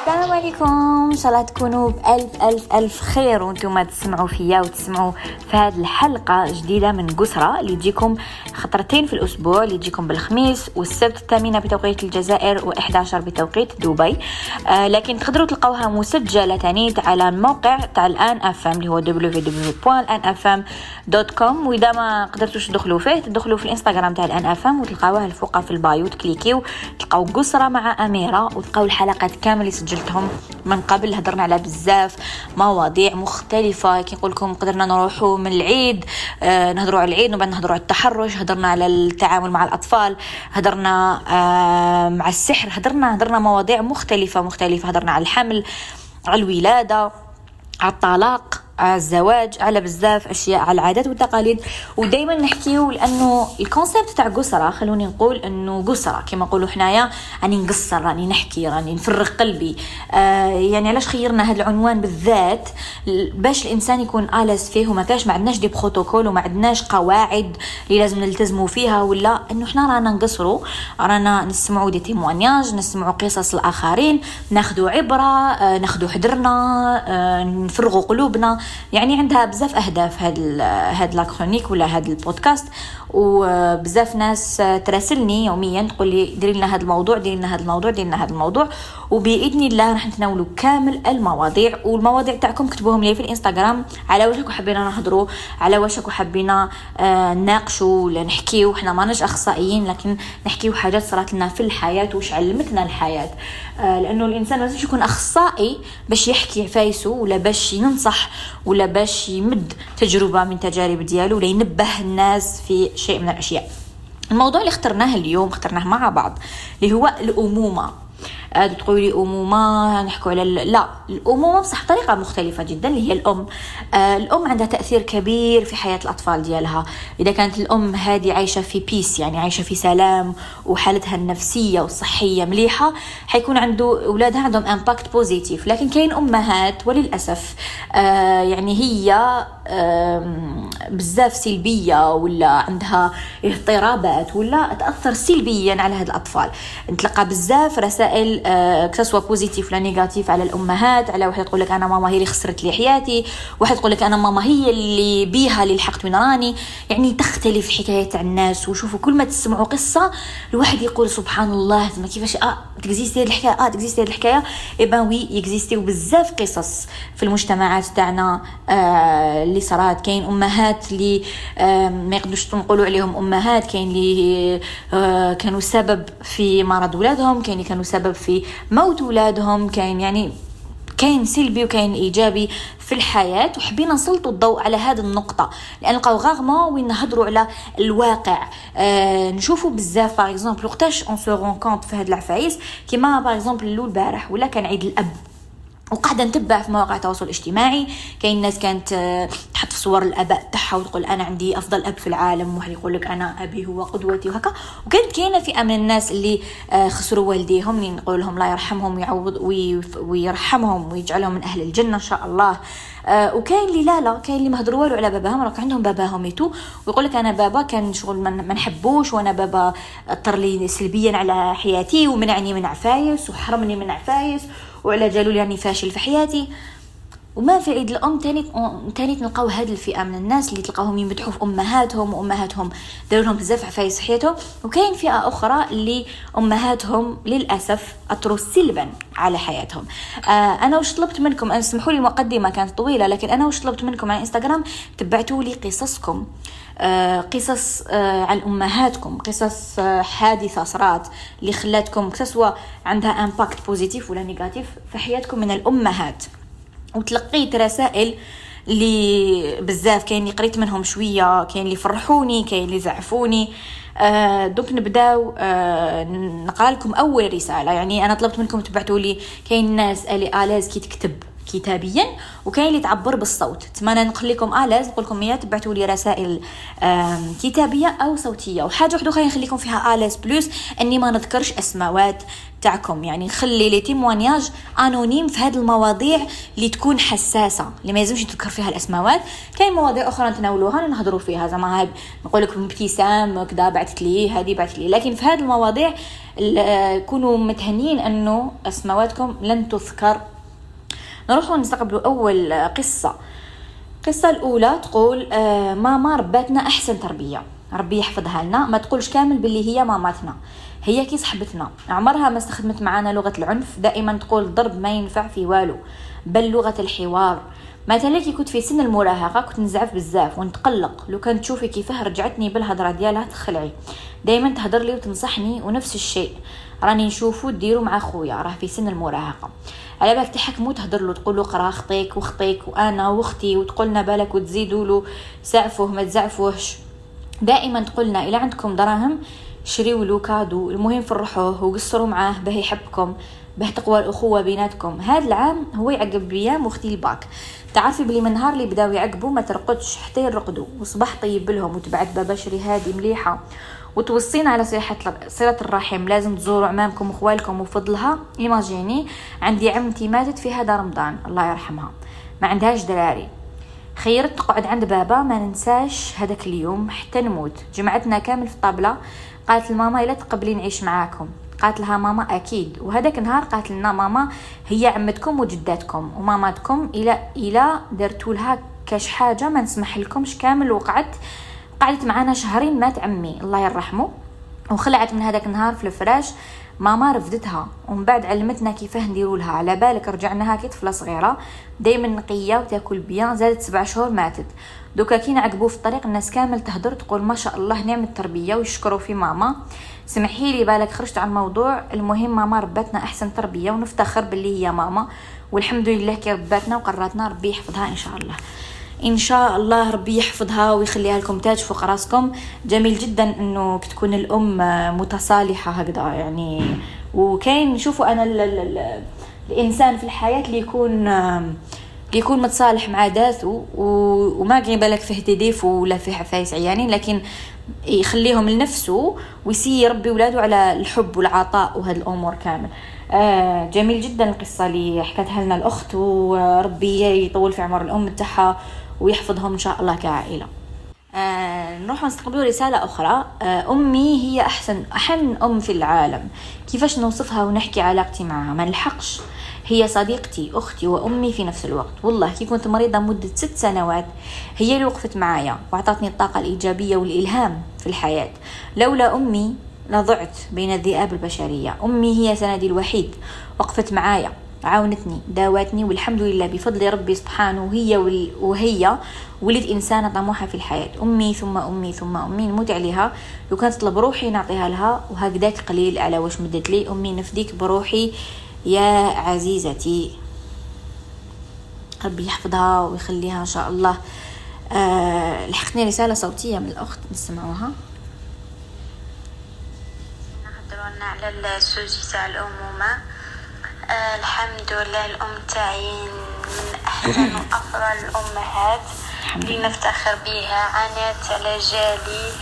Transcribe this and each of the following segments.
السلام عليكم. إن شاء الله تكونوا بألف ألف ألف خير وأنتم تسمعوا فيا وتسمعوا في هذه الحلقة جديدة من قصرة اللي تجيكم خطرتين في الأسبوع اللي تجيكم بالخميس والسبت الثامنة بتوقيت الجزائر و11 بتوقيت دبي. آه لكن تقدروا تلقوها مسجلة تانيت على الموقع تاع الآن اف ام اللي هو www.anfm.com وإذا ما قدرتوش تدخلوا فيه تدخلوا في الإنستغرام تاع الآن أف أم وتلقاوها الفوق في ال bio تكليكيو تلقاو قصرة مع أميرة وتلقاو الحلقات كامل اللي سجلتهم من قبل هضرنا على بزاف مواضيع مختلفة. كي نقول لكم قدرنا نروحوا من العيد آه نهضروا على العيد وبعد نهضروا على التحرش هضرنا على التعامل مع الأطفال هضرنا آه مع السحر هضرنا هضرنا مواضيع مختلفة مختلفة. هضرنا على الحمل على الولادة على الطلاق. الزواج على بزاف أشياء على العادات والتقاليد. ودائما نحكيو لأنه الكونسيبت تاع قسرة خلوني نقول إنه قسرة كما نقولوا حنايا راني نقصر راني نحكي راني نفرغ قلبي. آه يعني علاش خيرنا هذا العنوان بالذات؟ باش الإنسان يكون à l'aise فيه وما كاش ما عندناش des protocoles وما عندناش قواعد. اللي لازم نلتزموا فيها ولا إنه حنا رانا نقصروا رانا نسمعوا des témoignages نسمعوا قصص الآخرين ناخذوا عبرة آه ناخذوا حذرنا آه نفرغوا قلوبنا. يعني عندها بزاف أهداف هاد هاد la chronique ولا هاد البودكاست. وبزاف ناس تراسلني يوميا تقول لي ديري لنا هذا الموضوع ديري لنا هذا الموضوع ديري لنا هذا الموضوع. وبإذن الله راح نتناولوا كامل المواضيع. والمواضيع تاعكم كتبوهم لي في الإنستغرام. على راكم حابين نهضروا على راكم حابين آه نناقشوا ولا نحكيو حنا ماناش أخصائيين لكن نحكيو حاجات صارت لنا في الحياة واش علمتنا الحياة. آه لأنه الإنسان لازم يكون أخصائي باش يحكي فايسو ولا باش ينصح ولا باش يمد تجربة من تجارب ديالو ولا ينبه الناس في شيء من الأشياء. الموضوع اللي اخترناه اليوم اخترناه مع بعض اللي هو الأمومة. آه، تقولي أمومة نحكوا على لا الأمومة بصح طريقة مختلفة جدا اللي هي الأم. آه، الأم عندها تأثير كبير في حياة الأطفال ديالها. إذا كانت الأم هذه عايشة في peace يعني عايشة في سلام وحالتها النفسية والصحية مليحة حيكون عنده أولادها عندهم impact positif لكن كاين أمهات وللأسف آه، يعني هي بزاف سلبية ولا عندها اضطرابات ولا تأثر سلبيا على هاد الأطفال. نتلقى بزاف رسائل que ce soit positif ولا négatif على الأمهات على واحد تقول لك أنا ماما هي اللي خسرت لي حياتي واحد تقول لك أنا ماما هي اللي بيها اللي لحقت وين راني. يعني تختلف حكايات تاع الناس وشوفوا كل ما تسمعوا قصة الواحد يقول سبحان الله زعما كيفاش آه تكزيستي هاد الحكاية آه تكزيستي هاد الحكاية. eh ben oui يكزيستيو بزاف قصص في المجتمعات تاعنا آه اللي صارات. كاين أمهات اللي آه ما يقدروش نقولوا عليهم أمهات. كاين اللي آه كانوا سبب في مرض ولادهم كاين اللي كانوا سبب في موت ولادهم كاين يعني كاين سلبي وكاين إيجابي في الحياة وحبينا نسلطوا الضوء على هذه النقطة لأن لقاو rarement وين نهضروا على الواقع. آه نشوفوا بزاف par exemple وقتاش on se rend compte في هاد العفايس؟ كيما par exemple الأول البارح ولا كان عيد الأب. وقاعدة نتبع في مواقع التواصل الاجتماعي. كاين ناس كانت آه، تحط صور الآباء تاعها وتقول أنا عندي أفضل أب في العالم واحد يقول لك أنا أبي هو قدوتي وهكا. وكانت كاينة فئة من الناس اللي آه، خسروا والديهم اللي نقول لهم الله يرحمهم ويعوض ويرحمهم ويجعلهم من أهل الجنة إن شاء الله. آه وكاين اللي لا لا كاين اللي ما هضروا والو على باباهم راك عندهم باباهم يتو ويقول لك أنا بابا كان شغل ما نحبوش وأنا بابا اضطر لي سلبيا على حياتي ومنعني من عفايس وحرمني من عفايس. وعلى جالو يعني فاشل في حياتي وما في عيد الأم تاني تاني تلقاو هذه الفئة من الناس اللي تلقاوهم يمدحوا في أمهاتهم وأمهاتهم داروا لهم بزاف عفايس حياتهم. وكاين فئة أخرى اللي أمهاتهم للأسف أثروا سلبا على حياتهم. آه أنا وش طلبت منكم أنا سمحوا لي المقدمه كانت طويلة لكن أنا وش طلبت منكم على إنستغرام تبعتوا لي قصصكم. آه قصص آه عن أمهاتكم قصص آه حادثة صارت اللي خلاتكم سواء عندها impact positif ولا négatif في حياتكم من الأمهات. وتلقيت رسائل اللي بزاف كاين اللي قريت منهم شوية كاين اللي فرحوني كاين اللي زعفوني. آه دوك نبداو آه نقرأ لكم أول رسالة. يعني أنا طلبت منكم تبعتوا لي كاين ناس اللي à l'aise كي تكتب كتابيا وكاين اللي تعبر بالصوت. تما نقول لكم آلاز نقول لكم يا تبعتوا لي رسائل كتابية أو صوتية. وحاجة واحدة أخرى نخليكم فيها آلاز بلوس إني ما نذكرش أسماوات. تاعكم. يعني نخلي لي تيموانياج أنونيم في هذه المواضيع اللي تكون حساسة اللي ما يلزمش تذكر فيها الأسماوات. كاين مواضيع أخرى نتناولوها نهضروا فيها. زعما نقول لكم ابتسام كذا بعثت لي هذه بعثت لي. لكن في هذه المواضيع كونوا متهنين أنه أسماواتكم لن تذكر. نروح نستقبلوا أول قصة. القصة الأولى تقول آه ماما رباتنا أحسن تربية. ربي يحفظها لنا. ما تقولش كامل باللي هي ماماتنا. هي كي صحبتنا عمرها ما استخدمت معانا لغة العنف. دائما تقول الضرب ما ينفع في والو. بل لغة الحوار. مثلا كي كنت في سن المراهقة كنت نزعف بزاف ونتقلق. لو كانت تشوفي كيفاه رجعتني بالهضرة ديالها تخلعي. دائما تهضر لي وتنصحني ونفس الشيء. راني نشوفو ديرو مع خويا. راه في سن المراهقة. على بالك تحكمو تهضر له تقول له قرا خطيك وخطيك وأنا واختي وتقولنا بالك وتزيدوا له سعفوه ما تزعفوهش. دائما تقولنا إلى عندكم دراهم شريوا له cadeau المهم فرحوه وقصروا معاه به يحبكم به تقوى الأخوة بيناتكم. هذا العام هو يعقب BEM وأختي الباك. تعرفي بلي من نهار اللي بداو يعقبوا ما ترقدش حتى يرقدوا. وصباح طيب لهم وتبعت بابا شري هادي مليحة. وتوصينا على صحة صلة الرحم. لازم تزوروا عمامكم وخوالكم وفضلها. ايماجيني عندي عمتي ماتت في هذا رمضان. الله يرحمها. ما عندهاش دراري خيرت تقعد عند بابا ما ننساش هذاك اليوم حتى نموت. جمعتنا كامل في الطابلة. قالت لماما الا تقبلي نعيش معاكم. قالت لها ماما أكيد. وهذاك النهار قالت لنا ماما هي عمتكم وجداتكم وماماتكم إلى إلى درتوا لها كاش حاجة ما نسمح لكمش كامل وقعت قعدت معانا شهرين مات عمي الله يرحمه. وخلعت من هذاك النهار في الفراش ماما رفدتها. ومن بعد علمتنا كيفاه نديروا لها. على بالك رجعناها كي طفله صغيرة دائما نقية وتاكل بيان زادت سبع شهور ماتت. دوكا كي نعقبوا في الطريق الناس كامل تهدر تقول ما شاء الله نعم التربيه ويشكروا في ماما. سمحي لي بالك خرجت عن الموضوع المهم ماما ربتنا أحسن تربية ونفتخر باللي هي ماما. والحمد لله كي رباتنا وقراتنا ربي يحفظها إن شاء الله. إن شاء الله ربي يحفظها ويخليها لكم تاج فوق راسكم. جميل جدا إنه تكون الأم متصالحة هكذا يعني. وكاين شوفوا أنا ال ال الإنسان في الحياة اللي يكون يكون متصالح مع ذاته وما كاين بالك فيه تديف ولا فيه عفايس عيانين لكن يخليهم لنفسه ويسي يربي ولاده على الحب والعطاء وهذه الأمور كامل. آه جميل جدا القصة اللي حكتها لنا الأخت وربي يطول في عمر الأم تاعها ويحفظهم إن شاء الله كعائلة. آه نروح نستقبل رسالة أخرى. آه أمي هي أحسن أحن أم في العالم. كيفاش نوصفها ونحكي علاقتي معها؟ ما نلحقش. هي صديقتي أختي وأمي في نفس الوقت. والله كي كنت مريضة مدة ست سنوات هي اللي وقفت معايا وأعطتني الطاقة الإيجابية والإلهام في الحياة. لولا أمي لضعت بين الذئاب البشرية. أمي هي سندي الوحيد. وقفت معايا عاونتني داواتني والحمد لله بفضل ربي سبحانه وهي وهي ولد إنسانة طموحة في الحياة. أمي ثم أمي ثم أمي نموت عليها. لو كانت تطلب روحي نعطيها لها. وهكذاك قليل على واش مدت لي. أمي نفديك بروحي. يا عزيزتي. ربي يحفظها ويخليها إن شاء الله. أه لحقني رسالة صوتية من الأخت نسمعوها. نهضروا على السوجي تاع الأمومة. آه الحمد لله الأم تاعي من أحسن وأفضل الأمهات. اللي نفتخر بها. عانت على جالي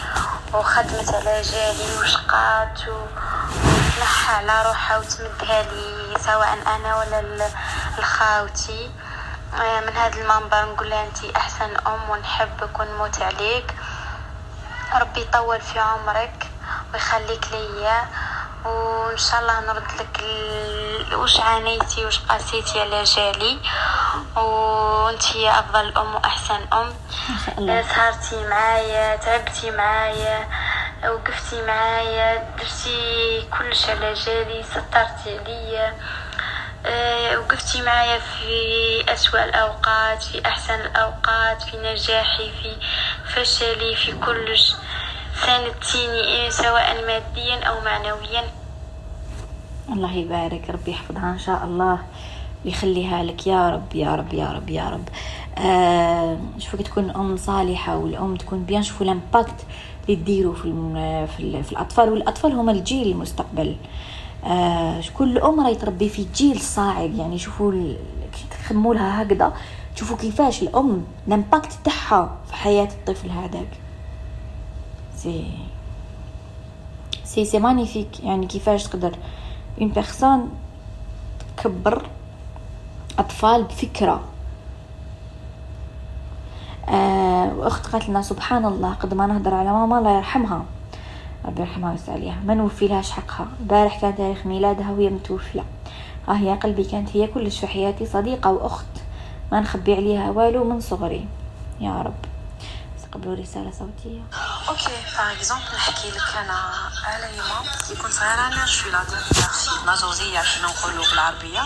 وخدمت على جالي وشقات وتنحى على روحها وتمدها لي سواء أنا ولا الخاوتي. آه من هذا المنبر نقول انت أحسن أم ونحبك ونموت عليك. ربي يطول في عمرك ويخليك ليا. وان شاء الله نرد لك واش عانيتي واش قاسيتي على جالي. وأنت هي أفضل ام وأحسن أم. سهرتي معايا تعبتي معايا وقفتي معايا درتي كلش على جالي سطرتي عليا. أه وقفتي معايا في أسوأ الأوقات في أحسن الأوقات في نجاحي في فشلي في كلش. ساندتيني إيه سواء ماديا أو معنويا. الله يبارك ربي يحفظها إن شاء الله. ويخليها لك. يا رب يا رب يا رب يا رب. آه شوفك تكون أم صالحة والأم تكون بيان شوفوا الإمباكت اللي تديروا في, في, في الأطفال. والأطفال هما الجيل المستقبل. آه كل أم راهي تربي في جيل صاعد. يعني شوفوا تخموا لها هكذا تشوفوا كيفاش الأم ال impact تاعها في حياة الطفل هذاك. c'est c'est c'est magnifique يعني كيفاش تقدر une personne تكبر اطفال بفكره آه واخت قالت لنا سبحان الله قد ما نهضر على ماما الله يرحمها. ربي يرحمها ويسع عليها. ما نوفي لهاش حقها. البارح كان تاريخ ميلادها وهي متوفيه آه يا قلبي كانت هي كلش في حياتي صديقة وأخت. ما نخبي عليها والو من صغري. يا رب. استقبلوا رسالة صوتية. OK par exemple نحكي لك أنا على يوم كي كنت صغيره أنا شوي la fille la gâtée شنو نقولوا بالعربيه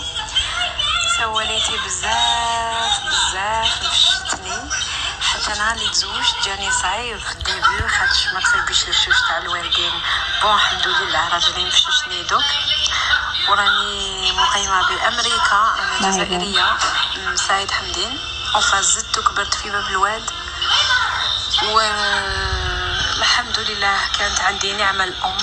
سوليتي بزاف بزاف نفششتني حتى نهار اللي تزوجت جاني صعيب في ال début خاطش ما تصيبيش الفشوش تاع الوالدين بون الحمد لله راجلين فشوشني دوك وراني مقيمه بامريكا أنا جزائريه سعيد حمدين وفزت وكبرت في باب الواد والحمد لله كانت عندي نعمة الأم.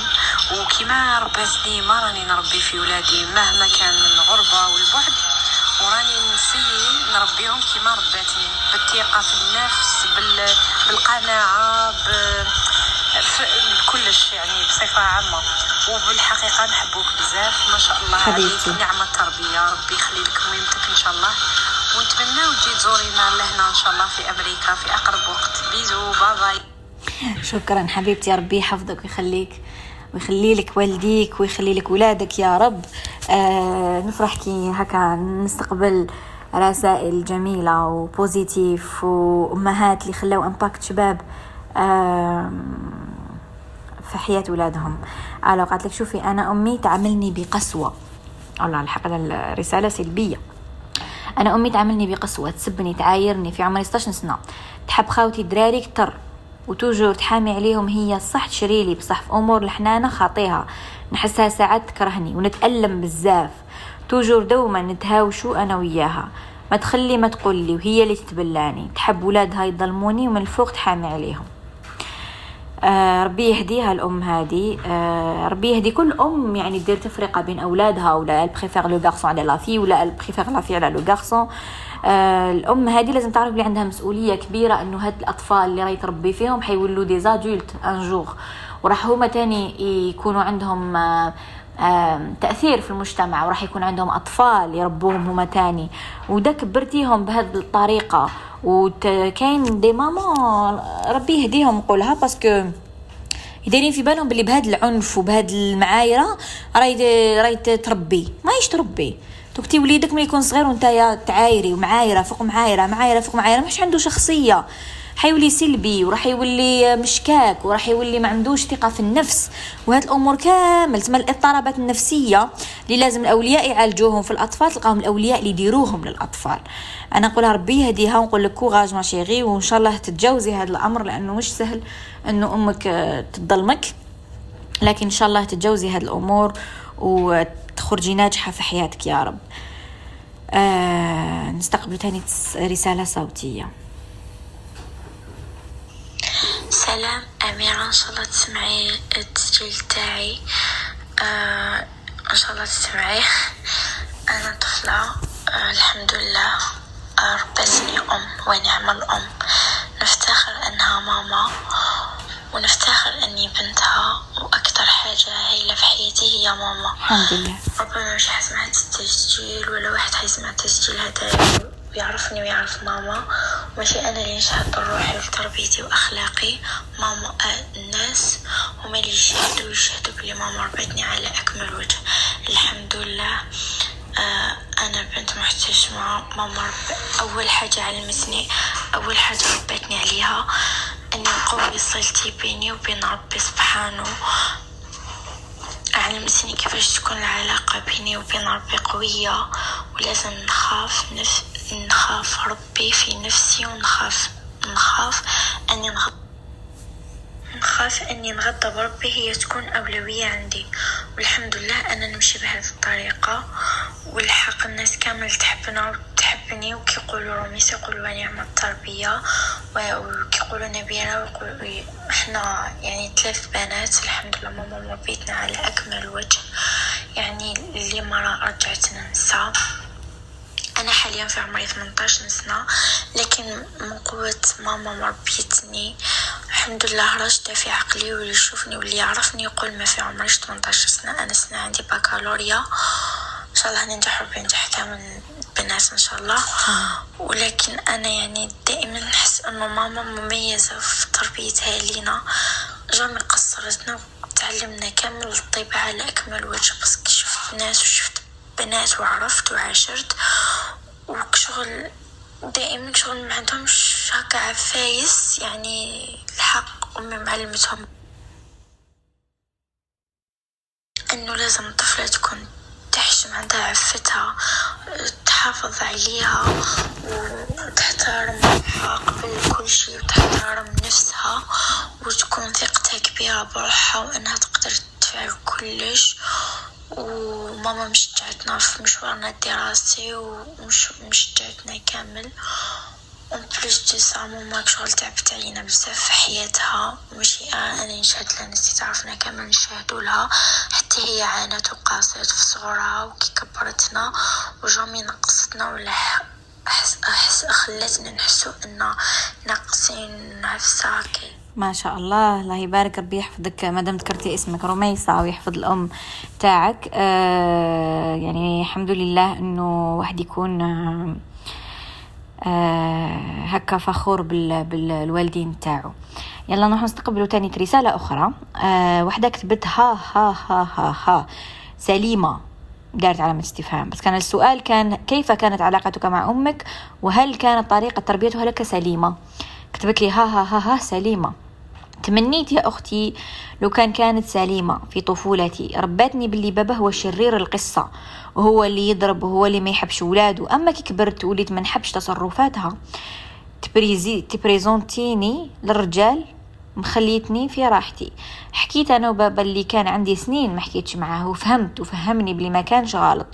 وكما ربيتني ما راني نربي في ولادي. مهما كان الغربة والبعد وراني نسي نربيهم كما رباتني. بالثقة في النفس بالقناعة بكلش يعني بصفة عامة. وبالحقيقة نحبوك بزاف. ما شاء الله. عليك. نعمة التربية ربي يخلي لك ويمتك إن شاء الله. ونتمنى وتجي تزورينا لهنا إن شاء الله في أمريكا في أقرب وقت. بيزو باي. شكرا حبيبتي يا ربي يحفظك ويخليك ويخلي لك والديك ويخلي لك ولادك يا رب. آه نفرح كي هكا نستقبل رسائل جميلة و positives وأمهات اللي خلاو impact شباب آه في حياة ولادهم. أنا قالت لك شوفي أنا أمي تعاملني بقسوة. الله الحق الرسالة سلبية. أنا أمي تعاملني بقسوة تسبني تعايرني في عمري 16 سنه تحب خاوتي الدراري كتر. و toujours تحامي عليهم هي صح تشريلي بصح في أمور الحنانه خاطيها. نحسها ساعات تكرهني ونتألم بزاف. toujours دوما نتهاوشو أنا وياها. ما تخلي ما تقولي وهي اللي تتبلاني. تحب ولادها يظلموني ومن الفوق تحامي عليهم. آه ربي يهديها الأم هذه. آه ربي يهدي كل أم يعني دير تفرقة بين أولادها ولا préfère les garçons على la fille ولا préfère la fille على les garçons الأم هذه لازم تعرف بلي عندها مسؤولية كبيرة إنه هاد الأطفال اللي راهي تربي فيهم حيولوا des adultes un jour وراح هما تاني يكونوا عندهم آه تأثير في المجتمع وراح يكون عندهم أطفال يربوهم هما تاني. ودا كبرتيهم بهذه الطريقة. وكاين دي ماما ربي يهديهم نقولها باسكو يديرين في بالهم بلي بهذا العنف وبهذه المعايرة راهي راهي تربي ما يش تربي. دوك وليدك ملي يكون صغير وانت تعايري ومعايرة فوق معايرة معايرة فوق معايرة مش عنده شخصية. حيولي سلبي وراح يولي مشكاك وراح يولي ما عندوش ثقة في النفس. وهاد الأمور كامل تسمى الاضطرابات النفسية اللي لازم الأولياء يعالجوهم في الأطفال تلقاهم الأولياء اللي يديروهم للأطفال. أنا نقولها ربي يهديها ونقول لك كوراج ما شيغي وإن شاء الله تتجاوزي هذا الأمر لأنه مش سهل إنه أمك تظلمك لكن إن شاء الله تتجاوزي هذه الأمور وتخرجي ناجحة في حياتك يا رب. آه نستقبل تاني رسالة صوتية. سلام أميرة إن شاء الله تسمعي التسجيل تاعي آه إن شاء الله تسمعي أنا طفلة آه الحمد لله آه ربتني أم ونعم الأم نفتخر أنها ماما ونفتخر أني بنتها وأكثر حاجة هايلة في حياتي هي ماما الحمد لله ربما مش حسمع التسجيل ولا واحد حيسمع التسجيل هذا ويعرفني ويعرف ماما. ماشي أنا اللي نشهد روحي لتربيتي وأخلاقي. ماما الناس هما اللي يشهدوا ويشهدوا بلي ماما ربتني على أكمل وجه. الحمد لله. آه أنا بنت محتشمة. ماما رب... أول حاجة علمتني أول حاجة ربتني عليها أني نقوي صلتي بيني وبين ربي سبحانه. علمتني كيفاش تكون العلاقة بيني وبين ربي قوية. ولازم نخاف نف... نخاف ربي في نفسي ونخاف نخاف أني نغضب نخاف أني نغضب ربي هي تكون أولوية عندي. والحمد لله أنا نمشي بهذه الطريقة والحق الناس كامل تحبنا وتحبني وكيقولوا رميس يقولوا نعمة التربية وكيقولوا نبيلة ويقولوا إحنا يعني ثلاث بنات الحمد لله ماما مربيتنا على أكمل وجه. يعني اللي مرة رجعت ننسى. أنا حاليا في عمري 18 سنة لكن من قوة ماما مربيتني الحمد لله راشدة في عقلي واللي يشوفني واللي يعرفني يقول ما في عمري 18 سنة أنا سنة عندي بكالوريا. إن شاء الله ننجح وبنجح كامل بنات إن شاء الله. ولكن أنا يعني دائما نحس إنه ماما مميزة في تربيتها لينا. جامي قصرتنا وتعلمنا كامل الطيبة على اكمل وجه بس كي شفت ناس وشفت بنات وعرفت وعاشرت وشغل دائما شغل ما عندهمش هكا عفايس يعني الحق أمي معلمتهم إنه لازم الطفلة تكون تحشم عندها عفتها تحافظ عليها وتحترمها قبل كل شيء وتحترم نفسها وتكون ثقتها كبيرة بروحها وإنها تقدر تفعل كلش. وماما مشجعتنا في مشوارنا الدراسي ومشجعتنا كامل en plus de ça ماما شغل تعبت علينا بزاف في حياتها ماشي أنا نشهد لها نسي تعرفنا كامل نشهدو لها حتى هي عانت وقاست في صغرها وكي كبرتنا و jamais نقصتنا ولا أحس, أحس خلتنا نحسو ان ناقصين نفسها كي ما شاء الله. الله يبارك ربي يحفظك. ما دام ذكرتي اسمك رميصة ويحفظ الأم تاعك. آه يعني الحمد لله إنه واحد يكون آه آه هكا فخور بال بالوالدين تاعو. يلا نروح نستقبلوا تاني رسالة أخرى. آه وحدة كتبت ها ها ها ها سليمة دارت علامة استفهام. بس كان السؤال كان كيف كانت علاقتك مع أمك؟ وهل كانت طريقة تربيتها لك سليمة؟ كتبت لي ها ها ها ها سليمة. تمنيت يا أختي لو كان كانت سليمة في طفولتي. ربتني باللي بابا هو شرير القصة وهو اللي يضرب وهو اللي ما يحبش ولاده. أما كي كبرت وليت ما نحبش تصرفاتها. تبريزي تبريزونتيني للرجال؟ مخليتني في راحتي. حكيت أنا وبابا اللي كان عندي سنين ما حكيتش معاه وفهمت وفهمني بلي ما كانش غلط.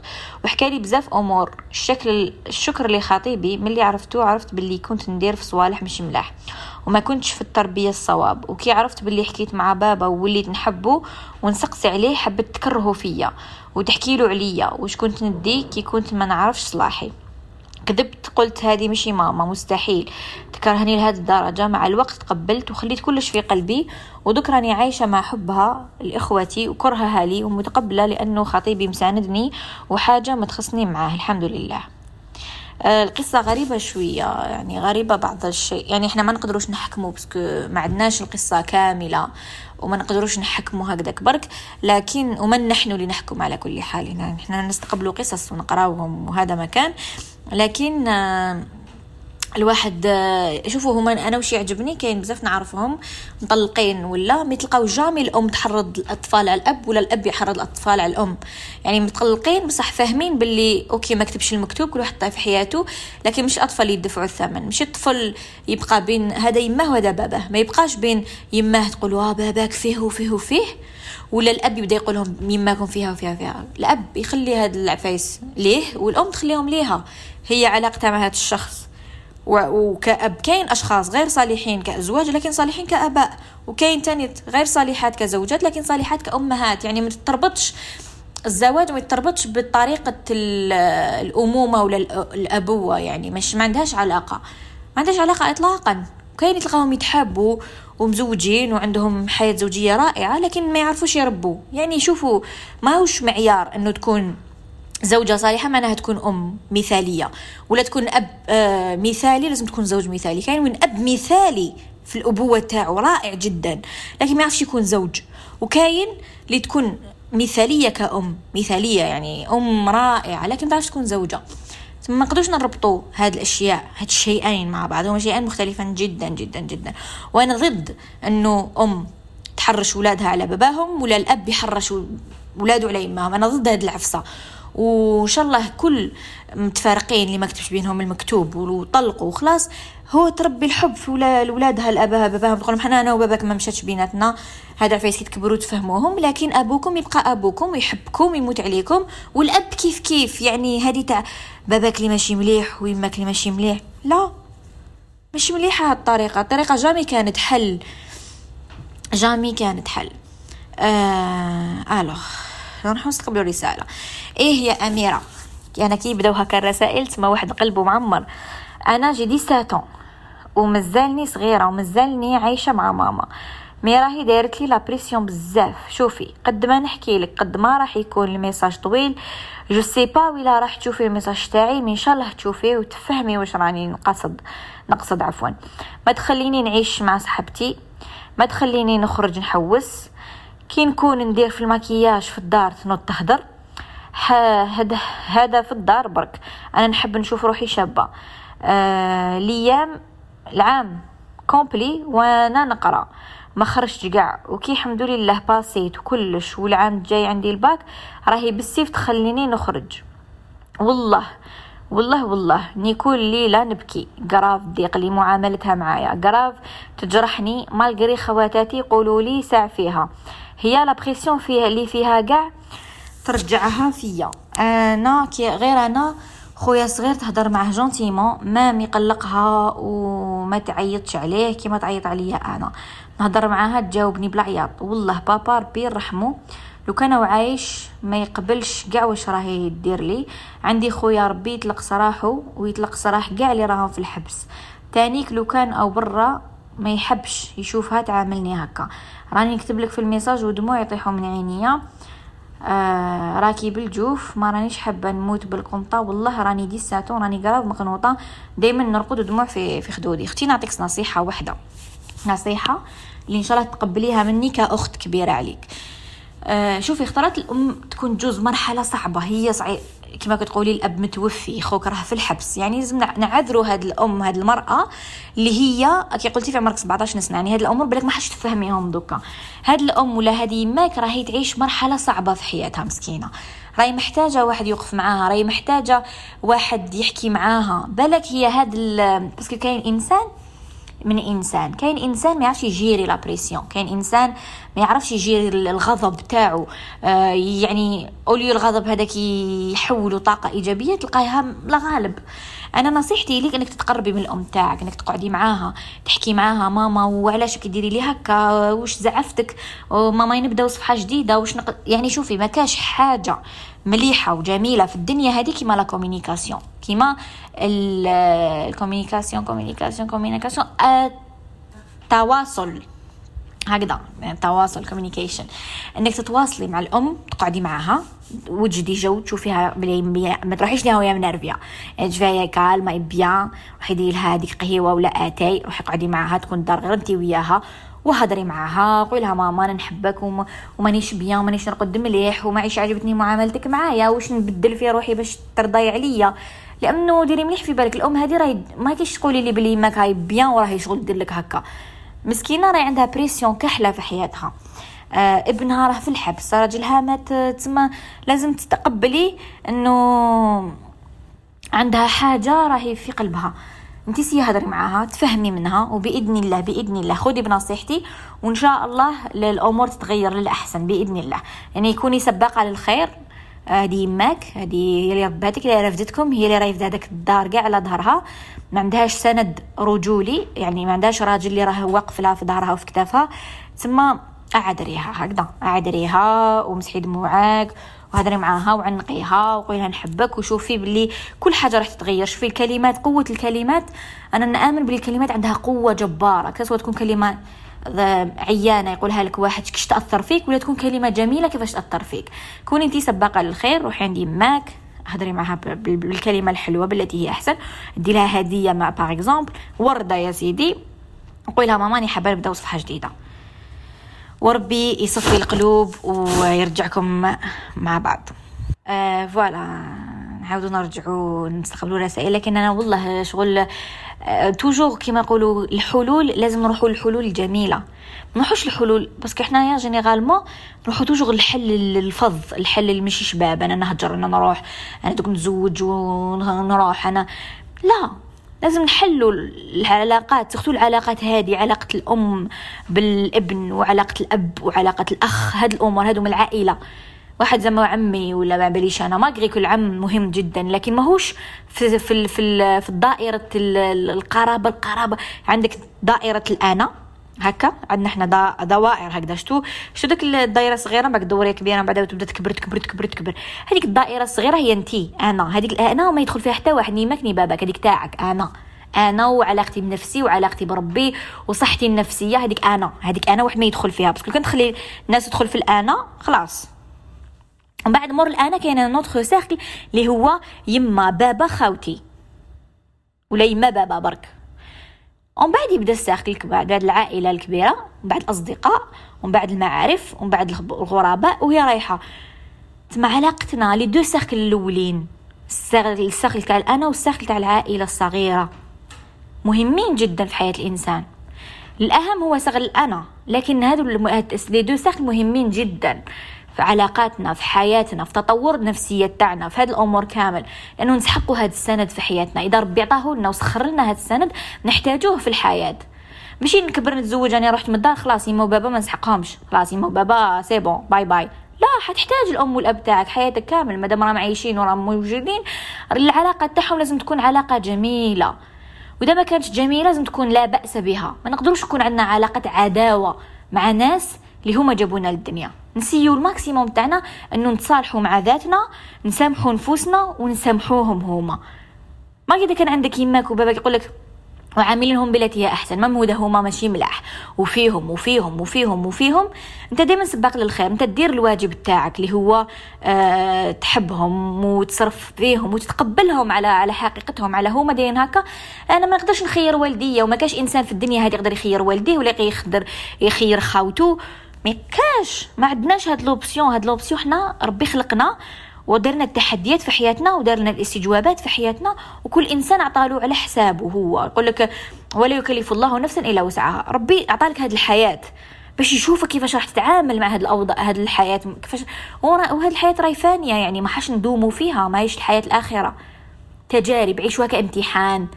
وحكى لي بزاف أمور. الشكل الشكر لخطيبي ملي عرفتو عرفت باللي كنت ندير في صوالح مش ملاح. وما كنتش في التربية الصواب. وكي عرفت باللي حكيت مع بابا ووليت نحبه ونسقسي عليه حبت تكرهه فيا. وتحكي له عليا. وش كنت ندي كي كنت ما نعرفش صلاحي. كذبت قلت هذه مشي ماما مستحيل. تكرهني لهذه الدرجة. مع الوقت تقبلت وخليت كلش في قلبي. وذكرني عايشة مع حبها لإخوتي وكرهها لي ومتقبلة لأنه خطيبي مساندني وحاجة ما تخصني معاه. الحمد لله. آه، القصة غريبة شوية يعني غريبة بعض الشيء. يعني إحنا ما نقدروش نحكموا بسكو ما عندناش القصة كاملة وما نقدروش نحكموا هكذاك برك. لكن ومن نحن لنحكم على كل حال. يعني إحنا نستقبلوا قصص ونقراوهم وهذا مكان لكن آه، الواحد آه، شوفوا هما أنا وش يعجبني؟ كاين بزاف نعرفهم مطلقين ولا ما تلقاو جامي الأم تحرض الأطفال على الأب ولا الأب يحرض الأطفال على الأم. يعني متطلقين بصح فاهمين باللي أوكي ما كتبش المكتوب كل واحد في حياته لكن مش أطفال يدفعوا الثمن. مش الطفل يبقى بين هذا يماه وهذا باباه ما يبقاش بين يماه تقول آه باباك فيه وفيه وفيه ولا الأب يبدأ يقول لهم يماكم فيها وفيها فيها الأب يخلي هاد العفايس ليه والأم تخليهم ليها. هي علاقتها مع هذا الشخص. وكأب كاين أشخاص غير صالحين كأزواج لكن صالحين كأباء. وكاين تاني غير صالحات كزوجات لكن صالحات كأمهات. يعني ما تربطش الزواج ما يتربطش بطريقة الأمومة ولا الأبوة. يعني مش ما عندهاش علاقة. ما عندهاش علاقة إطلاقا. كاين تلقاهم يتحابوا ومزوجين وعندهم حياة زوجية رائعة لكن ما يعرفوش يربوا. يعني شوفوا ما هوش معيار إنه تكون زوجة صالحة معناها تكون أم مثالية ولا تكون أب آه مثالي لازم تكون زوج مثالي. كاين من أب مثالي في الأبوة تاعو رائع جدا لكن ما يعرفش يكون زوج. وكاين اللي تكون مثالية كأم مثالية يعني أم رائعة لكن ما تعرفش تكون زوجة. ما نقدرش نربطوا هاد الأشياء هاد الشيئين مع بعض. هما شيئين مختلفين جدا جدا جدا. وأنا ضد إنه أم تحرش ولادها على باباهم ولا الأب يحرش ولاده على امهم أنا ضد هاد العفسة. وان شاء الله كل متفارقين اللي ما كتبش بينهم المكتوب وطلقوا وخلاص. هو تربي الحب في ولادها الاباها باباهم تقول حنا أنا وباباك ما مشاتش بيناتنا. هذا عفايس كي تكبروا تفهموهم لكن أبوكم يبقى أبوكم ويحبكم ويموت عليكم. والأب كيف كيف؟ يعني هذه تاع باباك اللي ماشي مليح ويماك اللي ماشي مليح. لا. ماشي مليحة هاد الطريقة. الطريقة جامي كانت حل. جامي كانت حل. آه ألوغ. نروح نستقبلوا رسالة. إيه يا أميرة؟ أنا كي بداو هكا الرسائل تما واحد قلبه معمر. أنا j'ai dix-sept ans ومازالني صغيرة ومازالني عايشة مع ماما. mais راهي دارت لي la pression بزاف. شوفي قد ما نحكي لك قد ما راح يكون ال message طويل je sais pas ولا راح تشوفي ال message تاعي ان شاء الله تشوفيه وتفهمي واش راني نقصد نقصد عفوا. ما تخليني نعيش مع صاحبتي ما تخليني نخرج نحوس. كي نكون ندير في المكياج في الدار تنوض تهدر هذا في الدار برك. أنا نحب نشوف روحي شابة. آه الأيام العام complet وأنا نقرأ. ما خرجت كاع وكي الحمد لله passيت وكلش والعام الجاي عندي الباك راهي بالسيف تخليني نخرج. والله والله والله. راني كل ليله نبكي. grave ضيق لي معاملتها معايا. grave تجرحني. malgré خواتاتي يقولوا لي ساع فيها. هي la pression فيها اللي فيها كاع. ترجعها فيا. أنا كي غير أنا خويا صغير تهضر معاه gentiment ما يقلقها وما تعيطش عليه كيما تعيط عليا أنا. نهضر معاها تجاوبني بالعياط والله بابا ربي يرحمو لو كان عايش ما يقبلش كاع واش راهي دير لي. عندي خويا ربي يطلق سراحه ويطلق سراح كاع اللي راهم في الحبس. تانيك لو كان هو برا ما يحبش يشوفها تعاملني هكا. راني نكتب لك في ال message ودموع يطيحوا من عينيا. آه راكي بالجوف ما رانيش حابة نموت بالقنطة. والله راني dix-sept ans راني grave مقنوطة. دائما نرقد دموع في في خدودي. أختي نعطيك نصيحة واحدة نصيحة اللي إن شاء الله تقبليها مني كأخت كبيرة عليك. آه شوفي اختارت الأم تكون جوز مرحلة صعبة. هي صعيب. كما كتقولي الأب متوفي خوك راه في الحبس. يعني لازم نعذروا هاد الأم هاد المرأة اللي هي كي قلتي في عمرك 17 سنة يعني هاد الأمور بالك ماكيش تفهميهم دوكا. هاد الأم ولا هاد يماك راهي تعيش مرحلة صعبة في حياتها مسكينة. راهي محتاجة واحد يوقف معاها راهي محتاجة واحد يحكي معاها. بالك هي هاد parce que كاين إنسان من إنسان. كاين إنسان ما يعرفش يgérer la pression كاين إنسان ما يعرفش يgérer الغضب تاعو. آه يعني au lieu الغضب هذاك يحولوا طاقة إيجابية تلقاها لا غالب. أنا نصيحتي ليك إنك تتقربي من الأم تاعك إنك تقعدي معاها تحكي معاها ماما وعلاش كديري لي هكا؟ واش زعفتك؟ ماما نبداو صفحة جديدة واش نق... يعني شوفي ما كاش حاجة. مليحة وجميلة في الدنيا هذه كيما la communication كيما ال communication communication communication التواصل هكذا يعني تواصل communication إنك تتواصلي مع الأم تقعدي معها وتجدي jour تشوفيها بلي ما تروحيش لها وهي منرفزة. يعني تشوفيها calme bien روحي ديري لها هذيك قهيوة ولا آتاي روحي قعدي معها تكون دار غير انت وياها. وهضري معاها قولي لها ماما أنا نحبك وما ومانيش bien مانيش نرقد مليح وما عيش عاجبتني معاملتك معايا واش نبدل في روحي باش ترضاي عليا؟ لأنه ديري مليح في بالك الأم هذه راهي ما كيش تقولي لي بلي ماكيش bien وراهي شغل دير لك هكا. مسكينة راهي عندها pression كحلة في حياتها. آه ابنها راه في الحبس راجلها مات تما لازم تتقبلي إنه عندها حاجة راهي في قلبها. انت سي هضري معاها تفهمي منها وبإذن الله بإذن الله خذي بنصيحتي وإن شاء الله الأمور تتغير للأحسن بإذن الله. يعني يكوني سباقة للخير هذه يماك هذه هي اللي رباتك اللي رفدتكم هي اللي رايفد هذاك الدار كاع على ظهرها. ما عندهاش سند رجولي يعني ما عندهاش راجل اللي راه واقف لها في ظهرها وفي كتافها. تسمى اعذريها هكذا. اعذريها ومسحي دموعك وهضري معاها وعنقيها وقولها نحبك وشوفي باللي كل حاجة راح تتغير. شوفي الكلمات قوة الكلمات. أنا نآمن باللي الكلمات عندها قوة جبارة. كسوة تكون كلمة عيانة يقولها لك واحد كش تأثر فيك ولا تكون كلمة جميلة كيفاش تأثر فيك. كوني انت سباقة للخير روحي عندي ماك هضري معها بالكلمة الحلوة بالتي هي أحسن. دي لها هدية مع par exemple وردة يا سيدي. قولي لها ماما حابة نبداو صفحه جديدة. وربي يصفي القلوب ويرجعكم مع بعض. آه voilà نعاودو نرجعو نستقبلوا رسائل لكن أنا والله شغل آه toujours كيما يقولوا الحلول لازم نروحوا للحلول الجميلة. ما نروحوش الحلول parce que حنايا généralement نروحو toujours الحل الفظ الحل اللي ماشي شباب أنا نهجر أنا نروح أنا دوك نتزوج ونروح أنا لا. لازم نحلوا العلاقات سختو العلاقات هذه علاقة الأم بالابن وعلاقة الأب وعلاقة الأخ هاد الأمور هادو من العائلة. واحد زعما عمي ولا ما باليش أنا ما كل عم مهم جدا لكن ماهوش في في في, في دائره القرابة القرابة. عندك دائرة الانا هكا عندنا حنا دوائر هكذا شتو شتو داك الدائره الصغيرة؟ بعد دوريه كبيرة بعد تبدا تكبر تكبر تكبر تكبر. هذيك الدائره الصغيرة هي أنتي أنا. هذيك أنا وما يدخل فيها حتى واحد نيماك ني باباك هذيك تاعك أنا. أنا وعلاقتي بنفسي وعلاقتي بربي وصحتي النفسية هذيك أنا. هذيك أنا واحد ما يدخل فيها. parce que كان تخلي الناس تدخل في الأنا خلاص. ومن بعد مور الأنا كاين notre cercle اللي هو يما بابا خاوتي ولا يما بابا برك. ومن بعد يبدأ ال cercle بعد بعد العائلة الكبيرة ومن بعد الأصدقاء ومن بعد المعارف ومن بعد الغ- الغرباء وهي رايحة. تما علاقتنا les deux cercles الاولين ال cercle تاع الانا وال cercle تاع العائلة الصغيرة. مهمين جدا في حياة الإنسان. الأهم هو cercle الأنا لكن هادو les deux cercles مهمين جدا. في علاقاتنا في حياتنا في تطور النفسية تاعنا في هاد الأمور كامل. لأنه نسحقوا هاد السند في حياتنا. إذا ربي عطاه لنا وسخر لنا هاد السند نحتاجوه في الحياة. ماشي نكبر نتزوج أنا رحت من الدار خلاص يما وبابا ما نسحقهمش. خلاص يما وبابا c'est bon bye bye. لا حتحتاج الأم والأب تاعك حياتك كامل. مادام راهم عايشين وراهم موجودين العلاقة تاعهم لازم تكون علاقة جميلة. وإذا ما كانتش جميلة لازم تكون لا بأس بها. ما نقدروش يكون عندنا علاقة عداوة مع ناس اللي هما جابونا للدنيا. نسيو ال maximum تاعنا انه نتصالحوا مع ذاتنا نسامحوا نفوسنا ونسامحوهم هما. ما اذا كان عندك يماك وباباك يقول لك وعاملينهم بالتي هي أحسن ما مودة هما ماشي ملاح. وفيهم وفيهم وفيهم وفيهم. أنت دائما سباق للخير أنت دير الواجب تاعك اللي هو أه تحبهم وتصرف فيهم وتتقبلهم على على حقيقتهم على هما دايرين هكا. أنا ما نقدرش نخير والديا وما كاش إنسان في الدنيا هذه يقدر يخير والديه ولا يقدر يخير خاوته ما كاش ما عندناش هاد l'option. هاد l'option حنا ربي خلقنا ودرنا التحديات في حياتنا ودرنا الاستجوابات في حياتنا وكل إنسان عطاله على حسابه هو. يقول لك ولا يكلف الله نفسا إلا وسعها. ربي عطالك هذه الحياة باش يشوفك كيفاش راح تتعامل مع هذه الاوضاع هذه الحياة. كيفاش؟ وهذه الحياة راهي فانية يعني ما حاش ندوموا فيها. ما هيش الحياة الآخرة. تجارب عيشوها كامتحان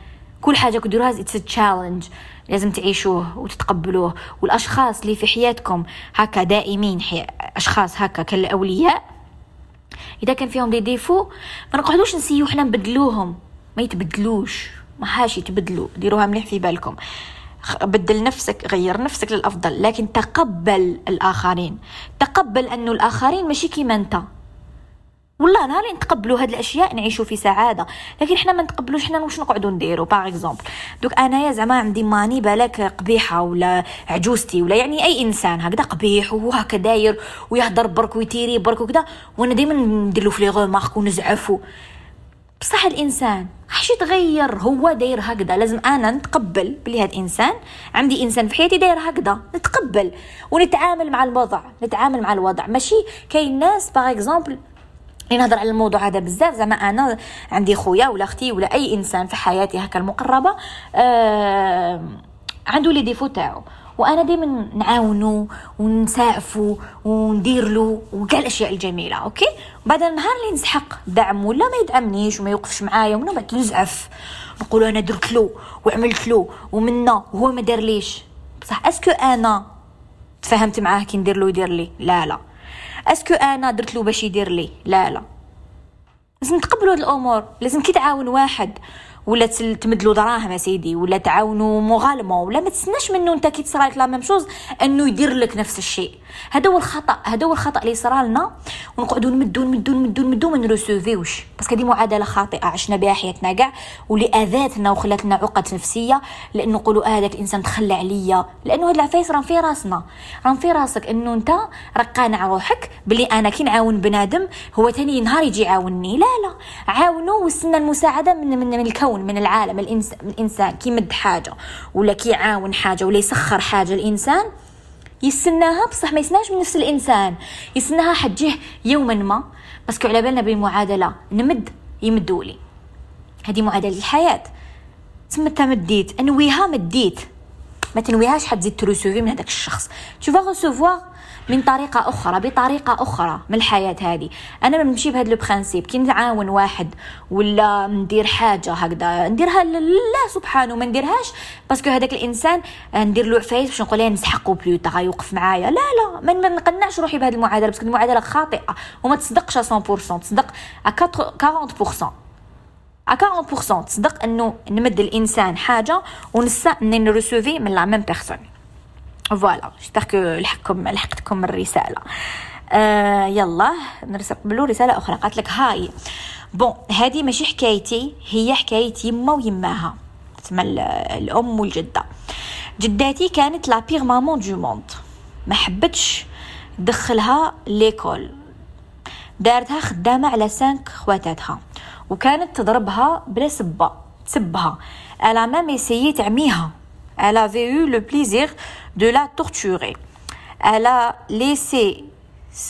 كل حاجة كديروها it's challenge لازم تعيشوه وتتقبلوه. والأشخاص اللي في حياتكم هكا دائمين حي... أشخاص هكا كالأولياء إذا كان فيهم دي ديفو ما نقعدوش نسيو حنا نبدلوهم. ما يتبدلوش. ما حاش يتبدلوا. ديروها مليح في بالكم. بدل نفسك غير نفسك للأفضل. لكن تقبل الآخرين. تقبل أنه الآخرين ماشي كيما أنت. والله نهار نتقبلوا هاد الأشياء نعيشوا في سعادة. لكن حنا ما نتقبلوش حنا واش نقعدوا نديروا par exemple دوك أنايا زعما عندي ماني بالك قبيحة ولا عجوزتي ولا يعني أي إنسان هكذا قبيح وهكا داير ويهضر برك ويتيري برك وكذا وأنا دائما ندير له في les remarques ونزعفو. بصح الإنسان حش يتغير هو داير هكذا. لازم أنا نتقبل بلي هاد إنسان عندي إنسان في حياتي داير هكذا نتقبل ونتعامل مع الوضع نتعامل مع الوضع. ماشي كاين ناس par exemple نهضر على الموضوع هذا بزاف. زعما أنا عندي خويا ولا أختي ولا أي إنسان في حياتي هكا المقربة آه عنده les défauts تاعو. وأنا دائما نعاونو ونساعفو وندير له وكاع الأشياء الجميلة okay؟ بعد النهار اللي نسحق دعم ولا ما يدعمنيش وما يوقفش معايا ومن بعد نزعف نقول أنا درت له وعملت له ومنا وهو ما دارليش. بصح est-ce que أنا تفاهمت معاه كي ندير له يدير لي؟ لا لا. est-ce que أنا درت له باش يدير لي؟ لا لا. لازم نتقبلوا هاد الأمور لازم كي تعاون واحد. ولا تمدلو دراهم سيدي ولا تعاونوا moralement ولا ما تستناش منه أنت كي تصرالك la même chose أنه يدير لك نفس الشيء. هذا هو الخطأ هذا هو الخطأ اللي صرا لنا ونقعدوا نمدوا نمدوا نمدوا نمدوا ما نرسوفيوش. parce que هذه معادلة خاطئة عشنا بها حياتنا كاع واللي اذاتنا وخلات لنا عقد نفسية لأنه نقولوا هذاك الإنسان تخلى عليا. لأنه هاد العفايس راهم في راسنا. راهم في راسك أنه أنت راك قانع روحك بلي أنا كي نعاون بنادم هو تاني نهار يجي يعاونني. لا لا. عاونوا واستنى المساعدة من من, من الكون. من العالم الإنسان. كي حاجة ولا كي يعاون حاجة ولا يسخر حاجة الإنسان يستناها بصح ما يسناش من نفس الإنسان. يستناها حتجيه يوما ما parce que على بالنا بالمعادله نمد يمدولي هذه معادلة الحياة. تسمى تمديت أنويها مديت. ما تنويهاش حتزيد تروسوفي من هذاك الشخص. tout va من طريقة أخرى بطريقة أخرى من الحياة هذه. أنا نمشي بهذا le principe كي نعاون واحد ولا ندير حاجة هكذا نديرها لله سبحانه ما نديرهاش. parce que هذاك الإنسان ندير له عفايس باش نقول نسحقو بلو يوقف معايا. لا لا ما نقنعش روحي بهذه المعادلة parce que المعادلة خاطئة وما تصدقش 100% تصدق 40% ا 40% تصدق إنه نمد الإنسان حاجة ونسى ان نرسوفي من لا ميم بيرسون فوالا جيسبر كو لحقكم لحقتكم الرسالة. آه يلا نرسل رسالة أخرى. قالت لك هاي. بون هذه ماشي حكايتي هي حكايه يما ويماها تسمى الأم والجدة. جداتي كانت لا بيغ مامون دو موند ما حبتش دخلها ليكول. دارتها خدامة على سانك خواتاتها. وكانت تضربها بلا سبة تسبها. الا ميم اسيي تعميها. Avait eu le plaisir de la torturer. Elle a laissé,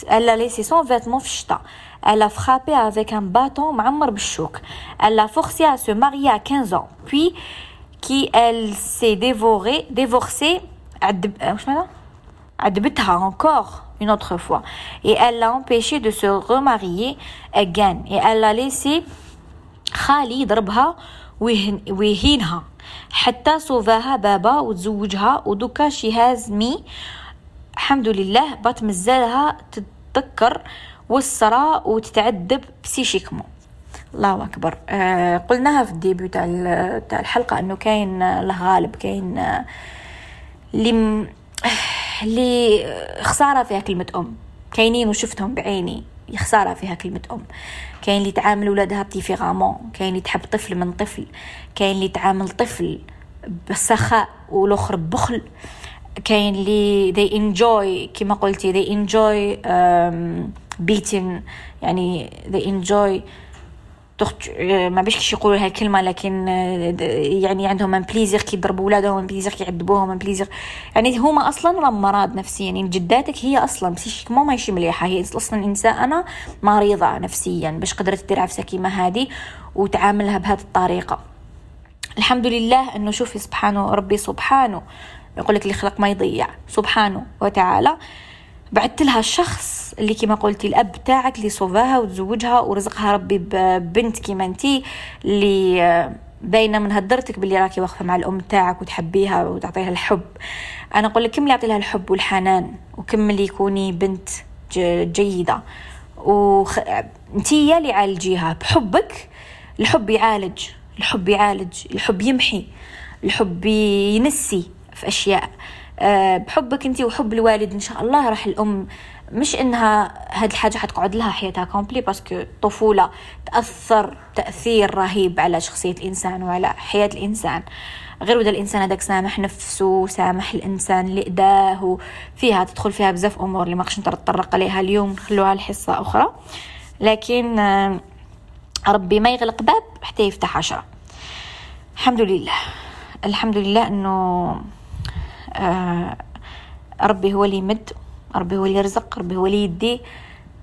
elle a laissé son vêtement fichta. Elle l'a frappé avec un bâton Ma'ammar Bchouk. Elle l'a forcé à se marier à 15 ans. Puis, qui elle s'est dévorée, divorcée, euh, adbetha encore une autre fois. Et elle l'a empêché de se remarier again. Et elle l'a laissé خالي يضربها ويهينها. حتى صوفاها بابا وتزوجها ودوكا she has me. الحمد لله بات مزالها تتذكر والصرا وتتعذب psychiquement الله أكبر. آه قلناها في ال début تاع تاع الحلقة إنه كاين الغالب كاين اللي اللي خسارة فيها كلمة أم. كاينين وشفتهم بعيني. خساره فيها كلمة أم. كاين اللي تعامل ولادها بتيفيغامون كاين اللي تحب طفل من طفل كاين اللي تعامل طفل بسخاء والآخر ببخل كاين اللي they enjoy كما قلتي they enjoy um, beating يعني they enjoy ما بيش كيش يقولوا هاي الكلمة لكن يعني عندهم un plaisir كي يضربوا ولادهم un plaisir كي يعذبوهم un plaisir يعني هما أصلا مرض نفسيا. يعني جداتك هي أصلا مو ماشي مليحة. هي أصلا إنسانة مريضة نفسيا باش قدرت تدير عفسة كيما هادي وتعاملها بهذه الطريقة. الحمد لله إنه شوفي سبحانه ربي سبحانه يقول لك اللي خلق ما يضيع. سبحانه وتعالى. بعثت لها الشخص اللي كما قلتي الأب تاعك اللي صوفاها وتزوجها ورزقها ربي ببنت كيما انتي اللي باينة من هدرتك باللي راكي واقفة مع الأم تاعك وتحبيها وتعطيها الحب. أنا أقول لك كملي اعطي لها الحب والحنان وكملي كوني بنت جيدة. وخ... انتي اللي عالجيها بحبك الحب يعالج الحب يعالج الحب يمحي الحب ينسي في أشياء. بحبك انت وحب الوالد ان شاء الله راح الأم مش إنها هاد الحاجة حتقعد لها حياتها complet parce que الطفوله تأثر تأثير رهيب على شخصية الإنسان وعلى حياة الإنسان. غير ودا الإنسان هذاك سامح نفسه سامح الإنسان اللي إداه فيها تدخل فيها بزاف أمور اللي ما نتطرق عليها اليوم نخلوها لحصة أخرى. لكن آه، ربي ما يغلق باب حتى يفتح عشرة. الحمد لله. الحمد لله إنه آه، ربي هو اللي يمد ربي هو اللي يرزق ربي هو اللي يدي.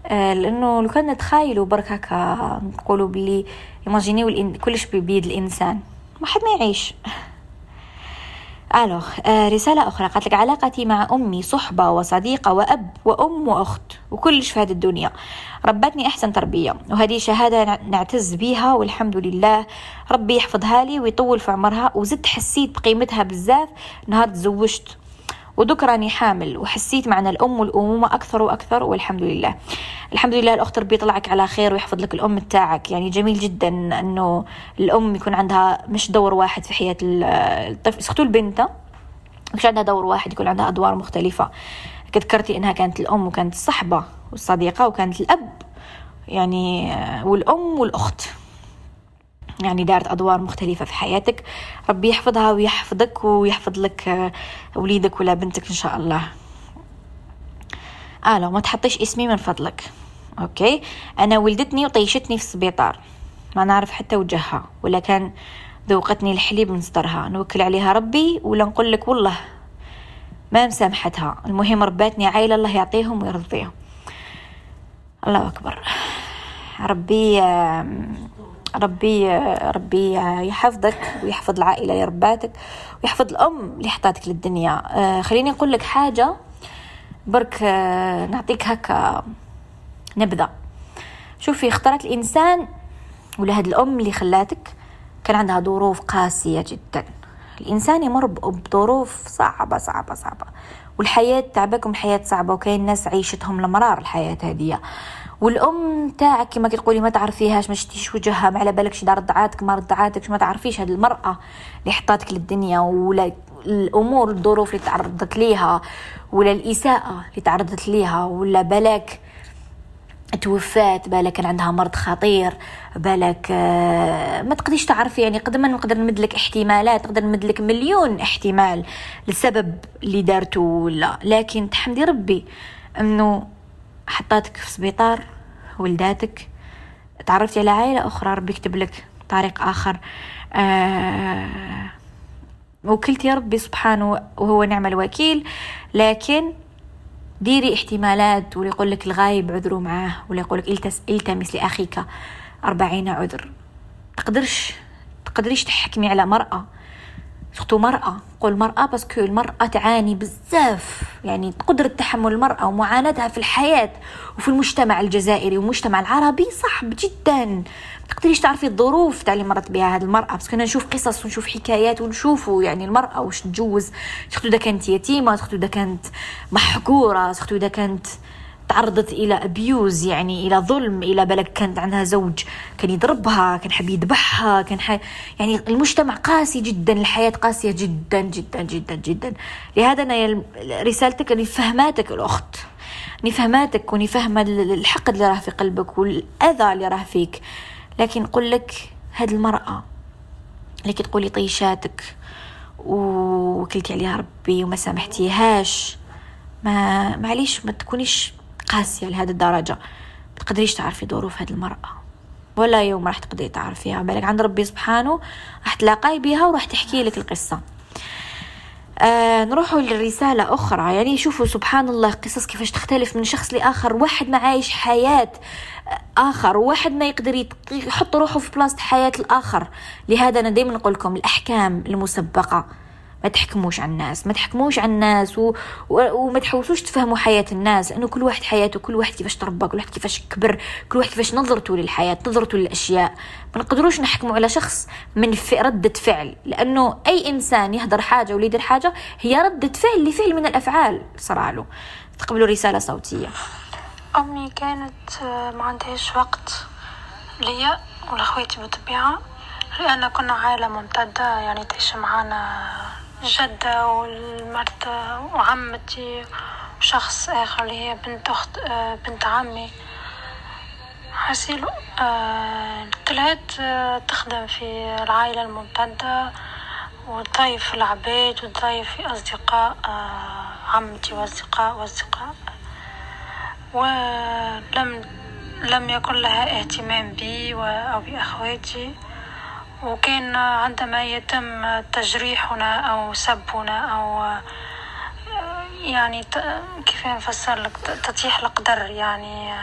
آه، لأنه لو كان نتخايلوا برك هكا نقولوا بلي imaginez كلش بيد الإنسان. ما حد ما يعيش. alors آه رسالة أخرى. قالت لك علاقتي مع أمي صحبة وصديقة وأب وأم وأخت وكلش في هذه الدنيا. ربتني أحسن تربية وهذه شهادة نعتز بيها والحمد لله. ربي يحفظها لي ويطول في عمرها وزدت حسيت بقيمتها بزاف. نهار تزوجت ودك راني حامل وحسيت معنى الأم والأمومة أكثر وأكثر والحمد لله. الحمد لله الأخت ربي يطلعك على خير ويحفظ لك الأم تاعك يعني جميل جدا أنه الأم يكون عندها مش دور واحد في حياة الطفل. سختو البنت مش عندها دور واحد يكون عندها أدوار مختلفة. ذكرتي إنها كانت الأم وكانت الصحبة والصديقة وكانت الأب. يعني والأم والأخت. يعني دارت أدوار مختلفة في حياتك. ربي يحفظها ويحفظك ويحفظ لك آه، وليدك ولا بنتك إن شاء الله. آه لو ما تحطيش اسمي من فضلك. أوكي؟ أنا ولدتني وطيشتني في السبيطار. ما نعرف حتى وجهها ولا كان ذوقتني الحليب من صدرها. نوكل عليها ربي ولا نقول لك والله ما مسامحتها. المهم رباتني عائلة الله يعطيهم ويرضيهم. الله أكبر. ربي ربي ربي يحفظك ويحفظ العائلة اللي رباتك ويحفظ الأم اللي حطاتك للدنيا. آه، خليني أقول لك حاجة. برك آه، نعطيك هكا نبذة. شوفي اختارت الإنسان ولا هاد الأم اللي خلاتك كان عندها ظروف قاسية جدا. الإنسان يمر بظروف صعبة صعبة صعبة. والحياة تعبك الحياة صعبة وكاين ناس عيشتهم المرار الحياة هذه والأم تاعك كما كتقولي ما تعرفيهاش ما شتيش وجهها ما على بالكش دار رضعاتك ما رضعاتك ما تعرفيش هذه المرأة اللي حطاتك للدنيا ولا الأمور الظروف اللي تعرضت ليها ولا الإساءة اللي تعرضت ليها ولا بالك توفات بالك كان عندها مرض خطير بالك آه، ما تقديش تعرفي يعني قد ما نقدر نمد لك احتمالات نقدر نمد لك مليون احتمال للسبب اللي دارته ولا لكن تحمدي ربي إنه حطاتك في سبيطار ولداتك. تعرفتي على عائلة أخرى ربي يكتب لك طريق آخر. آه وكلت يا ربي سبحانه وهو نعم الوكيل لكن ديري احتمالات واللي يقول لك الغايب عذروا معاه ولا يقول لك التمس لأخيك أربعين عذر. تقدرش تقدريش تحكمي على مرأة. surtout مرأة. قول مرأة parce que المرأة تعاني بزاف. يعني قدرة تحمل المرأة ومعاناتها في الحياة وفي المجتمع الجزائري والمجتمع العربي صعب جدا. تقدريش تعرفي الظروف تاع اللي مرت بها هذه المرأة. parce que أنا نشوف قصص ونشوف حكايات ونشوفوا يعني المرأة واش تجوز. surtout اذا كانت يتيمة surtout اذا كانت محقورة surtout اذا كانت تعرضت إلى abuse يعني إلى ظلم إلى بالك كانت عندها زوج كان يضربها كان حاب يذبحها كان حي... يعني المجتمع قاسي جدا الحياة قاسية جدا جدا جدا جدا. لهذا أنا رسالتك اني فهماتك الأخت. اني فهماتك واني فاهمة الحقد اللي راه في قلبك والأذى اللي راه فيك. لكن نقول لك هاد المرأة اللي تقولي طيشاتك وكلتي عليها ربي وما سامحتيهاش ما معليش ما تكونيش قاسية لهذه الدرجة. ما تقدريش تعرفي ظروف هذه المرأة. ولا يوم راح تقدري تعرفيها. بالك عند ربي سبحانه راح تلاقاي بها وراح تحكي لك القصة. آه نروحوا لرسالة أخرى. يعني شوفوا سبحان الله قصص كيفاش تختلف من شخص لآخر. واحد ما عايش حياة آخر. واحد ما يقدر يحط روحه في بلاصة حياة الآخر. لهذا أنا دايما نقول لكم الأحكام المسبقة. ما تحكموش على الناس ما تحكموش على الناس و... و... وما تحاولوش تفهموا حياة الناس لأنه كل واحد حياته كل واحد كيفاش تربى كل واحد كيفاش كبر كل واحد كيفاش نظرته للحياة نظرته للأشياء. ما نقدروش نحكموا على شخص من في ردة فعل لأنه أي إنسان يهدر حاجة ولا يدير حاجة هي ردة فعل لفعل من الأفعال صار له. تقبلوا رسالة صوتية. أمي كانت ما عندهاش وقت ليا ولا خواتي بالطبيعة لأن كنا عائلة ممتدة يعني تعيش معانا جدة والمرت وعمتي وشخص آخر اللي هي بنت أخت آه، بنت عمي. حسيلو آه، طلعت آه، تخدم في العائلة الممتدة وتضيف العباد وتضيف في أصدقاء عمتي وأصدقاء وأصدقاء. ولم لم يكن لها اهتمام بي أو بأخواتي. وكان عندما يتم تجريحنا أو سبنا أو يعني كيف نفسر لك؟ تطيح القدر يعني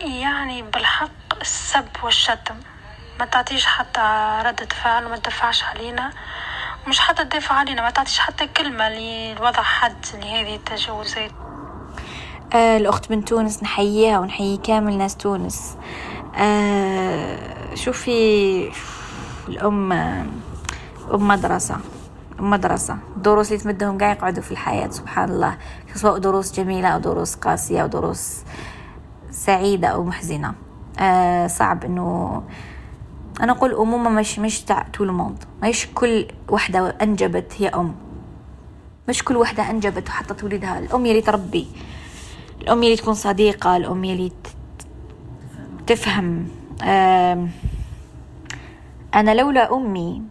يعني بالحق السب والشتم. ما تعطيش حتى ردة فعل وما تدفعش علينا. مش حتى تدافع علينا ما تعطيش حتى كلمة لوضع حد لهذه التجاوزات. آه الأخت من تونس نحييها ونحيي كامل ناس تونس. آه شوفي الأم أم مدرسة أم مدرسة. الدروس اللي تمدهم قاع يقعدوا في الحياة سبحان الله. سواء دروس جميلة أو دروس قاسية أو دروس سعيدة أو محزنة. آه صعب إنه أنا أقول أمومة مش مش تاع طول الموند مش كل وحدة أنجبت هي أم. مش كل وحدة أنجبت وحطت ولدها الأم يلي تربي. الأم يلي تكون صديقة. الأم يلي تفهم. أنا لولا أمي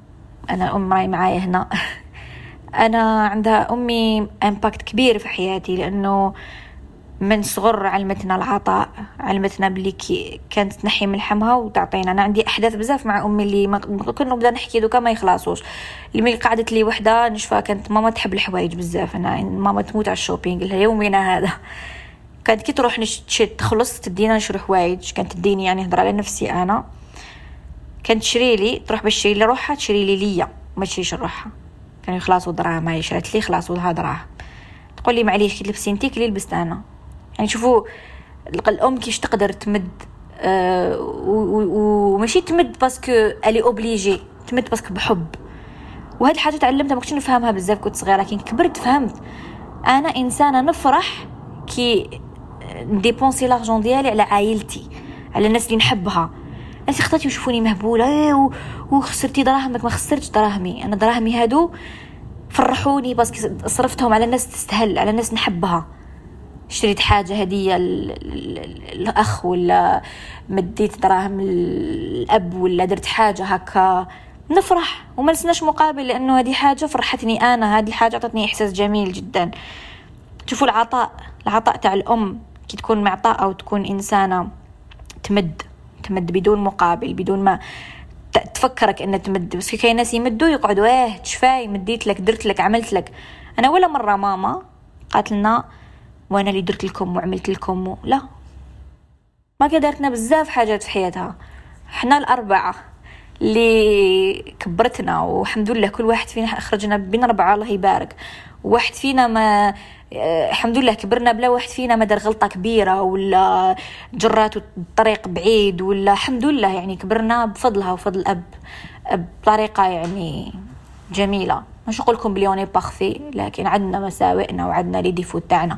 أنا أم معي معايا هنا. أنا عندها أمي impact كبير في حياتي لأنه من صغر علمتنا العطاء علمتنا بلي كي كانت تنحي من حمها وتعطينا. أنا عندي أحداث بزاف مع أمي اللي ما كنا نبدا نحكي دوكا ما يخلصوش. اللي قعدت لي وحدة نشفى كانت ماما تحب الحوايج بزاف. أنا ماما تموت على ال shopping ليومنا هذا. كانت كي تروح نشتري تخلص تدينا نشري حوايج كانت تديني يعني نهضر على نفسي أنا. كانت تشري لي تروح باش تشري لي روحها تشري لي ليا. ما تشريش روحها. كانوا يخلصوا دراهم هاي شرات لي خلاص ولها دراهم تقول لي معليش كي تلبسي انتي كلي لبست أنا. يعني شوفوا الأم كيش تقدر تمد آه وماشي تمد parce que elle est obligée تمد parce que بحب. وهاد الحاجة تعلمتها ما كنتش نفهمها بزاف كنت صغيرة لكن كبرت فهمت. أنا إنسانة نفرح كي ن dépenser l'argent ديالي على عائلتي على الناس اللي نحبها. الناس اختاتي يشوفوني مهبولة إيه وخسرتي دراهمك ما خسرتش دراهمي. أنا دراهمي هادو فرحوني parce que صرفتهم على الناس تستهل على الناس نحبها. شريت حاجة هدية الأخ ولا مديت دراهم الأب ولا درت حاجة هكا. نفرح. وما نسناش مقابل لأنه هذه حاجة فرحتني أنا هذه حاجة أعطتني إحساس جميل جدا. شوفوا العطاء العطاء تاع الأم. كي تكون معطاء أو تكون إنسانة تمد تمد بدون مقابل بدون ما تفكرك ان تمد. بس كاين ناس يمدوا يقعدوا إيه تشفاي مديت لك درت لك عملت لك. أنا ولا مرة ماما قالت لنا وأنا اللي درت لكم وعملت لكم. و... لا. ما قدرتنا بزاف حاجات في حياتها. إحنا الأربعة اللي كبرتنا والحمد لله كل واحد فينا خرجنا بين أربعة الله يبارك. واحد فينا ما الحمد لله كبرنا بلا واحد فينا ما دار غلطة كبيرة ولا جرات الطريق بعيد ولا الحمد لله يعني كبرنا بفضلها وفضل الأب بطريقة يعني جميلة. مش نقول لكم بلي on est parfaits لكن عندنا مساوئنا وعندنا les défauts تاعنا.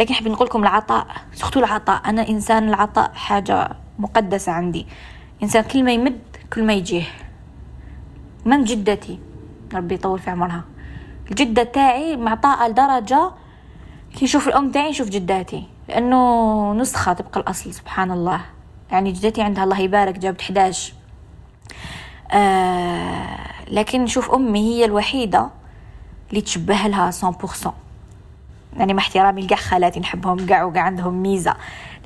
لكن حبي نقول لكم العطاء surtout العطاء. أنا إنسان العطاء حاجة مقدسة عندي. إنسان كل ما يمد كل ما يجيه. من جدتي؟ ربي يطول في عمرها. الجدة تاعي معطاءه لدرجة كي نشوف الأم تاعي نشوف جداتي لأنه نسخة طبق الأصل سبحان الله يعني جدتي عندها الله يبارك جابت 11 آه لكن نشوف أمي هي الوحيدة اللي تشبه لها 100% يعني مع احترامي لكاع خالاتي نحبهم كاع وكاع عندهم ميزة.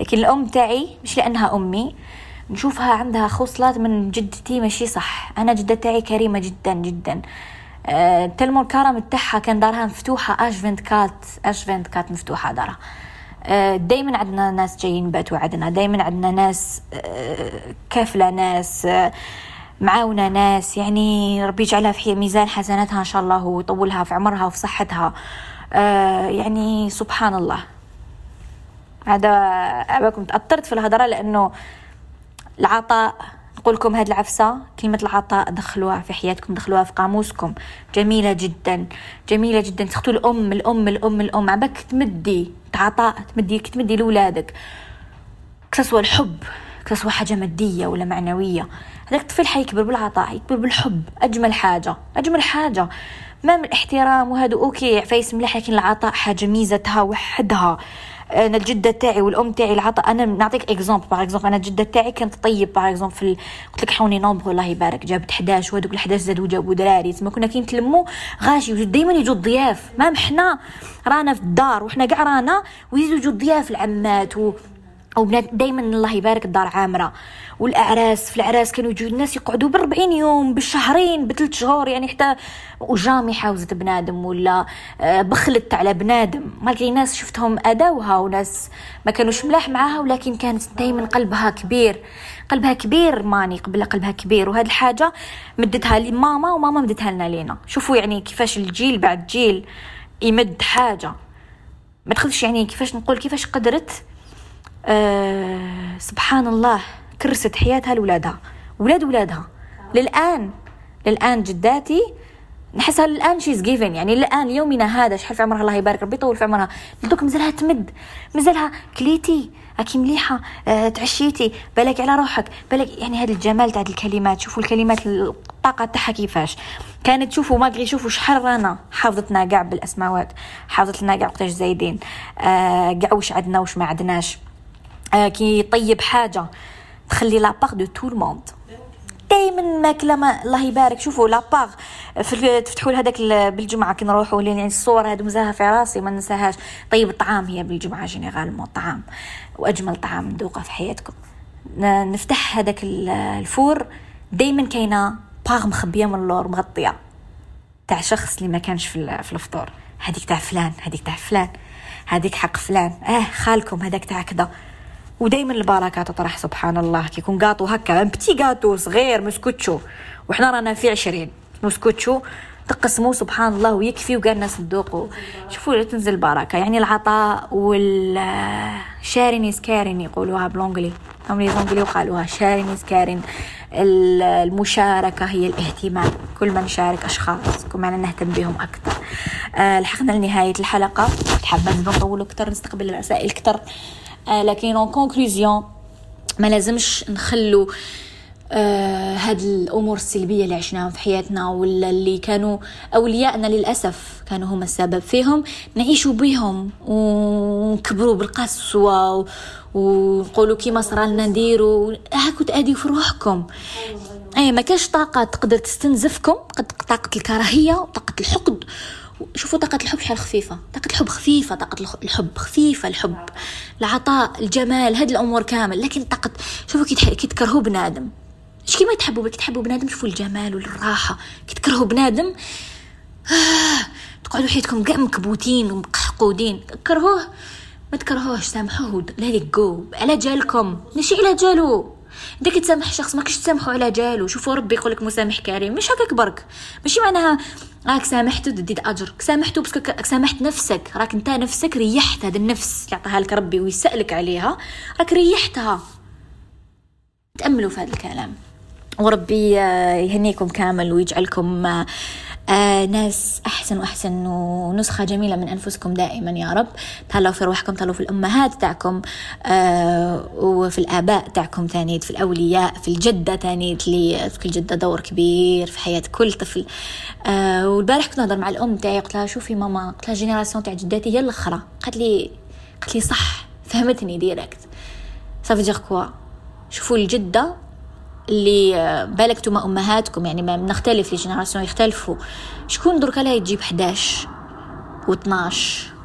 لكن الأم تاعي مش لأنها أمي نشوفها عندها خصلات من جدتي ماشي صح. أنا جدة تاعي كريمة جدا جدا. tellement الكرم تاعها كان دارها مفتوحة H vingt-quatre H vingt-quatre مفتوحة دارها. أه دايما عندنا ناس جايين باتوا عندنا دايما عندنا ناس أه كافلة ناس معاونة ناس يعني ربي يجعلها في ميزان حسناتها إن شاء الله ويطولها في عمرها وفي صحتها. آه يعني سبحان الله. هذا أباكم تأثرت في الهضرة لأنه العطاء نقول لكم هاد العفسة كلمة العطاء دخلوها في حياتكم دخلوها في قاموسكم. جميلة جدا جميلة جدا. تختو الأم الأم الأم الأم. عباك تمدي تعطاء تمدي تمدي لولادك. كسوى الحب كسوى حاجة مادية ولا معنوية. هذاك الطفل حيكبر بالعطاء يكبر بالحب. أجمل حاجة أجمل حاجة. ما من الاحترام وهذا أوكي عفايس مليح لكن العطاء حاجة ميزتها وحدها. أنا الجدة تاعي والأم تاعي العطاء أنا نعطيك exemple par exemple أنا الجدة تاعي كانت طيب par exemple في. قلت لك حوني nombre الله يبارك جابت 11 وهذوك ال 11 زادوا جابوا دراري تما كنا كي نتلموا غاشي دائما يجوا الضياف ما حنا رانا في الدار وحنا كاع رانا ويجوا يجوا الضياف العمات و أو بنات دائما الله يبارك الدار عامرة. والأعراس في الأعراس كانوا يجوا الناس يقعدوا ب يوم بالشهرين بثلاث شهور يعني حتى و jamais حاوزت بنادم ولا آه، بخلت على بنادم. ما ناس شفتهم أداوها وناس ما كانوش ملاح معاها ولكن كانت دائما قلبها كبير. قلبها كبير ماني قبل قلبها كبير. وهذه الحاجة مدتها لماما وماما مدتها لنا لينا. شوفوا يعني كيفاش الجيل بعد جيل يمد حاجة. ما تخذش يعني كيفاش نقول كيفاش قدرت آه سبحان الله كرست حياتها لولادها ولاد ولادها. للآن للآن جداتي نحسها الان she's giving يعني الان يومنا هذا شحال في عمرها؟ الله يبارك ربي يطول في عمرها. دوك مازالها تمد مازالها كليتي راكي مليحة آه تعشيتي. بالك على روحك بالك يعني هذا الجمال تاع الكلمات شوفوا الكلمات الطاقة تاعها كيفاش. كانت تشوفوا ما شوفوا شحال رانا. حافظتنا كاع بالأسماوات حافظت لنا كاع وقتاش زايدين. آه كاع واش عندنا واش ما عندناش كي طيب حاجة. تخلي la part de tout le monde دائما ماكله ما الله يبارك. شوفوا la part تفتحوا هذاك بالجمعة. كي نروحوا يعني الصور هذو مازالها في راسي ما ننساهاش. طيب الطعام هي بالجمعة généralement طعام. وأجمل طعام ندوقه في حياتكم. نفتح هذاك ال four. دائما كاينة باغ مخبية من اللور مغطية. تاع شخص اللي ما كانش في, في الفطور. هذيك تاع فلان هذيك تاع فلان. هذيك حق فلان. آه خالكم هذاك تاع كذا ودائما البركة تطرح سبحان الله كيكون قاطو هكا petit gâteau صغير مسكوتشو. وحنا رانا في عشرين. مسكوتشو تقسموا سبحان الله ويكفي وكاع الناس تذوقوا شوفوا تنزل البركة. يعني العطاء وال sharing is caring يقولوها بل anglais هم les anglais وقالوها. sharing is caring المشاركة هي الاهتمام. كل ما نشارك أشخاص. كل ما نهتم بهم أكثر. آه لحقنا لنهاية الحلقة. حابة نطولوا أكثر نستقبل الرسائل أكثر. آه لكن en conclusion ما لازمش نخلو آه هاد الأمور السلبية اللي عشناها في حياتنا ولا اللي كانوا اوليائنا للأسف كانوا هما السبب فيهم. نعيشوا بهم ونكبروا بالقسوة ونقولوا كيما صرالنا نديروا هاكو تاديو في روحكم. اي ما كاش طاقة تقدر تستنزفكم طاقة الكراهية وطاقة الحقد. شوفوا طاقة الحب شحال خفيفة. طاقة الحب خفيفة طاقة الحب خفيفة الحب. العطاء الجمال هاد الأمور كامل. لكن طاقة شوفوا كي تكرهوا بنادم. اش كيما تحبوا كي تحبوا بنادم؟ شوفوا الجمال والراحة. كي تكرهوا بنادم آه تقعدوا حياتكم كاع مكبوتين ومقحقودين. كرهوه ما تكرهوهش سامحوه. let go على جالكم. ماشي على جالو. انت كتسامح شخص ما كش تسامحوا على جالو. شوفوا ربي يقول لك مسامح كريم. مش هكاك برك. ماشي معناها راك سامحته تدي اجر سامحته بس سامحت نفسك. راك انت نفسك ريحت هذا النفس اللي عطاها لك ربي ويسألك عليها. راك ريحتها. تاملوا في هذا الكلام. وربي يهنيكم كامل ويجعلكم آه ناس أحسن وأحسن ونسخة جميلة من أنفسكم دائما يا رب. تهلاو في روحكم تهلاو في الأمهات تاعكم آه وفي الآباء تاعكم ثاني في الأولياء في الجدة ثاني اللي في الجدة دور كبير في حياة كل طفل. آه والبارح كنت نهضر مع الأم تاعي قلت لها شوفي ماما قلت لها génération تاع جداتي هي الأخرى. قالت لي قالت لي صح فهمتني direct ça veut dire quoi شوفوا الجدة اللي آه، بالك نتوما أمهاتكم يعني ما نختلف les générations يختلفوا. شكون دركا لا تجيب 11 و12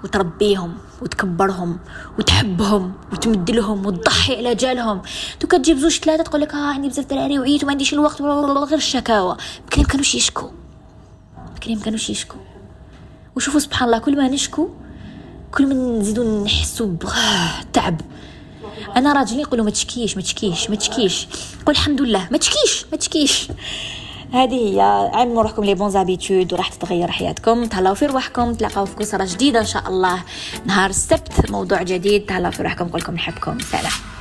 وتربيهم وتكبرهم وتحبهم وتمدلهم وتضحي على جالهم؟ تو كتجيب زوج ثلاثة تقول لك آه عندي بزاف دراري وعيت وما عنديش الوقت غير الشكاوى. بكري ما كانوش يشكو بكري ما كانوش يشكو وشوفوا سبحان الله كل ما نشكو كل ما نزيدو نحسو بتعب أنا راجلين يقولوا ما تشكيش ما تشكيش ما تشكيش. قول الحمد لله ما تشكيش ما تشكيش. هذه هي عملوا روحكم لي بون زابيتود وراح تتغير حياتكم. تهلاو في روحكم تلاقاو في قصره جديدة إن شاء الله. نهار السبت موضوع جديد. تهلاو في روحكم نقول لكم نحبكم. سلام.